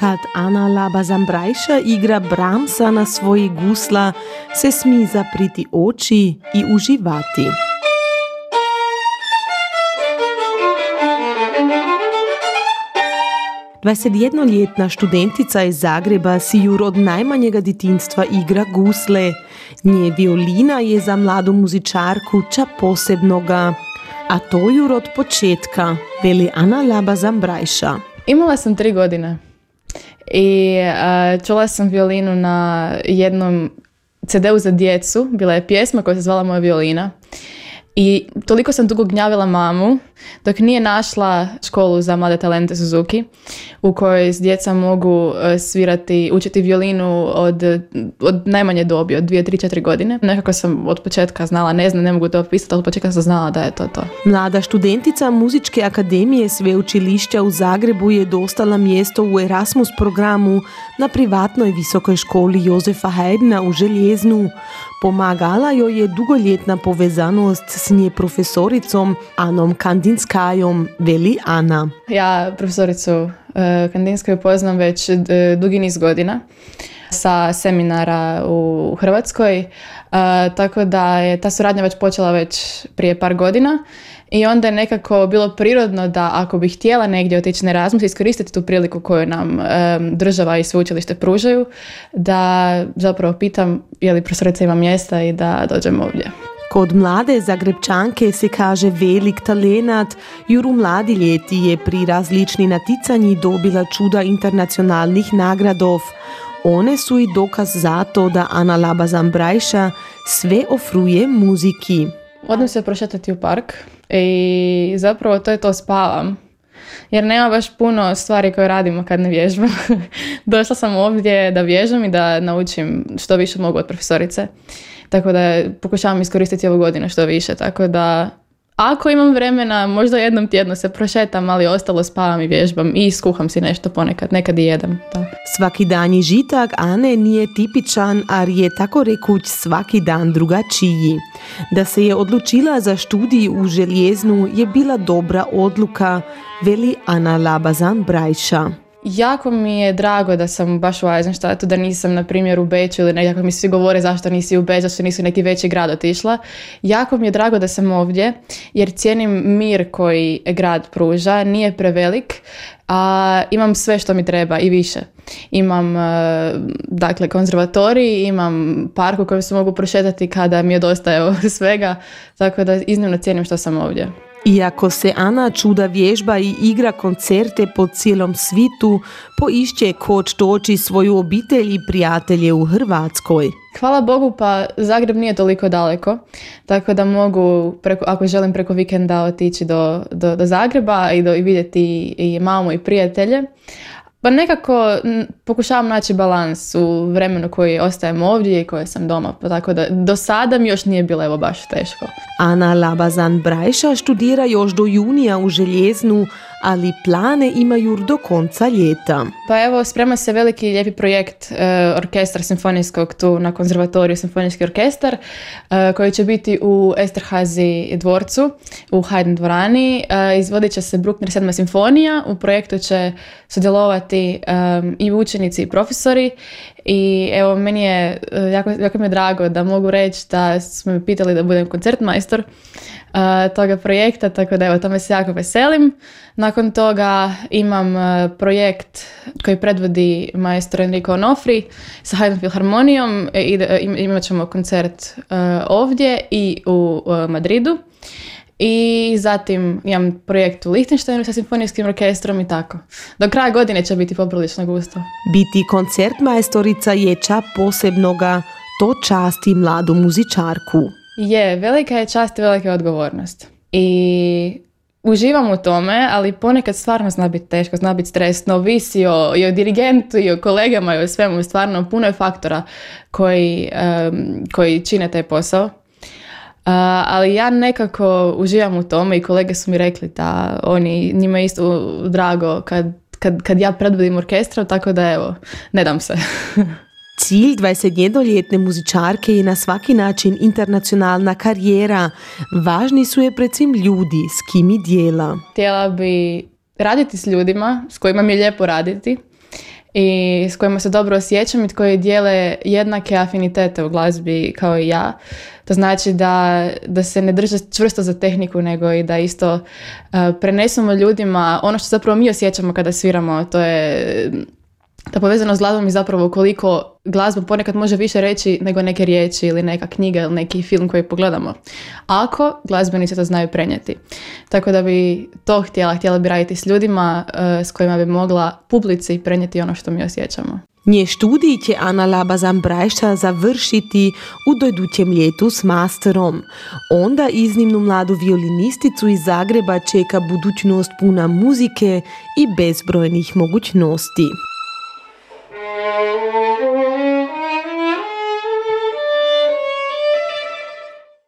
Kad Ana Laba Zambrajša igra Bramsa na svoji gusla, se smi zapriti oči i uživati. 21-ljetna študentica iz Zagreba si jur od najmanjega ditinstva igra gusle. Nje violina je za mladu muzičarku ča posebnoga. A to jur od početka, veli Ana Laba Zambrajša. Imala sam tri godine i čula sam violinu na jednom CD-u za djecu. Bila je pjesma koja se zvala Moja violina. I toliko sam dugo gnjavila mamu dok nije našla školu za mlade talente Suzuki u kojoj djeca mogu e, svirati, učiti violinu od, od najmanje dobi, od 2, 3, 4 godine. Nekako sam od početka znala, ne znam, ne mogu to opisati, ali od početka sam znala da je to to. Mlada študentica Muzičke akademije Sveučilišća u Zagrebu je dostala mjesto u Erasmus programu na privatnoj visokoj školi Jozefa Haydna u Željeznu. Pomagala joj je dugoljetna povezanost s nje profesoricom Anom Kandinskajom, veli Ana. Ja profesoricu uh, Kandinskaju poznam već uh, dugi niz godina sa seminara u Hrvatskoj, uh, tako da je ta suradnja već počela već prije par godina i onda je nekako bilo prirodno da ako bih htjela negdje otići na Erasmus, iskoristiti tu priliku koju nam država i sveučilište pružaju, da zapravo pitam je li profesorica ima mjesta i da dođem ovdje. Kod mlade Zagrebčanke se kaže velik talenat, juru mladi ljeti je pri različni naticanji dobila čuda internacionalnih nagradov. One su i dokaz za to da Ana Laba Zambrajša sve ofruje muziki. Odem se prošetati u park i zapravo to je to spavam. Jer nema baš puno stvari koje radimo kad ne vježbam. Došla sam ovdje da vježbam i da naučim što više mogu od profesorice. Tako da pokušavam iskoristiti ovu godinu što više. Tako da ako imam vremena, možda jednom tjedno se prošetam, ali ostalo spavam i vježbam i skuham si nešto ponekad, nekad i jedem. Da. Svaki danji žitak Ane nije tipičan, ali je tako rekuć svaki dan drugačiji. Da se je odlučila za študij u Željeznu je bila dobra odluka, veli Ana Labazan Brajša. Jako mi je drago da sam baš u Eisenstadtu, da nisam na primjer u Beću ili nekako mi svi govore zašto nisi u Beću, zašto nisi u neki veći grad otišla. Jako mi je drago da sam ovdje jer cijenim mir koji grad pruža, nije prevelik, a imam sve što mi treba i više. Imam e, dakle konzervatorij, imam park u kojem se mogu prošetati kada mi je dosta svega, tako da iznimno cijenim što sam ovdje. Iako se Ana čuda vježba i igra koncerte po cijelom svitu, poišće koč doći svoju obitelj i prijatelje u Hrvatskoj. Hvala Bogu pa Zagreb nije toliko daleko, tako da mogu, preko, ako želim preko vikenda otići do, do, do Zagreba i, do, i vidjeti i mamu i prijatelje. Pa nekako pokušavam naći balans u vremenu koji ostajem ovdje i koje sam doma. Pa tako da do sada mi još nije bilo evo baš teško. Ana Labazan Brajša študira još do junija u Željeznu, ali plane imaju do konca ljeta. Pa evo, sprema se veliki lijepi projekt e, orkestra simfonijskog tu na konzervatoriju Simfonijski orkestar e, koji će biti u Esterhazi dvorcu u Haydn dvorani. E, izvodit će se Bruckner 7. simfonija. U projektu će sudjelovati i učenici i profesori i evo, meni je jako, jako mi je drago da mogu reći da smo me pitali da budem koncertmajstor toga projekta, tako da evo, tome se jako veselim. Nakon toga imam projekt koji predvodi majstor Enrico Onofri sa Haydn Filharmonijom. Imat ćemo koncert ovdje i u Madridu. I zatim imam projekt u Lichtensteinu sa simfonijskim orkestrom i tako. Do kraja godine će biti poprilično gusto. Biti koncertmajstorica je ča posebnoga, to časti mladu muzičarku. Je, velika je čast i velika je odgovornost. I uživam u tome, ali ponekad stvarno zna biti teško, zna biti stresno, visi o, i o dirigentu i o kolegama i o svemu, stvarno puno je faktora koji, koji čine taj posao. Ali ja nekako uživam u tome i kolege su mi rekli da oni, njima je isto drago kad, kad, kad ja predvodim orkestra, tako da evo, ne dam se. Cilj 21-ljetne muzičarke je na svaki način internacionalna karijera. Važni su je svim ljudi s kimi dijela. Htjela bi raditi s ljudima s kojima mi je lijepo raditi i s kojima se dobro osjećam i koji dijele jednake afinitete u glazbi kao i ja. To znači da, da se ne drže čvrsto za tehniku, nego i da isto uh, prenesemo ljudima ono što zapravo mi osjećamo kada sviramo. To je ta s glazbom je zapravo koliko glazba ponekad može više reći nego neke riječi ili neka knjiga ili neki film koji pogledamo. Ako glazbenici to znaju prenijeti. Tako da bi to htjela, htjela bi raditi s ljudima uh, s kojima bi mogla publici prenijeti ono što mi osjećamo. Nje študij će Ana Labazan Brajša završiti u dojdućem ljetu s masterom. Onda iznimnu mladu violinisticu iz Zagreba čeka budućnost puna muzike i bezbrojnih mogućnosti.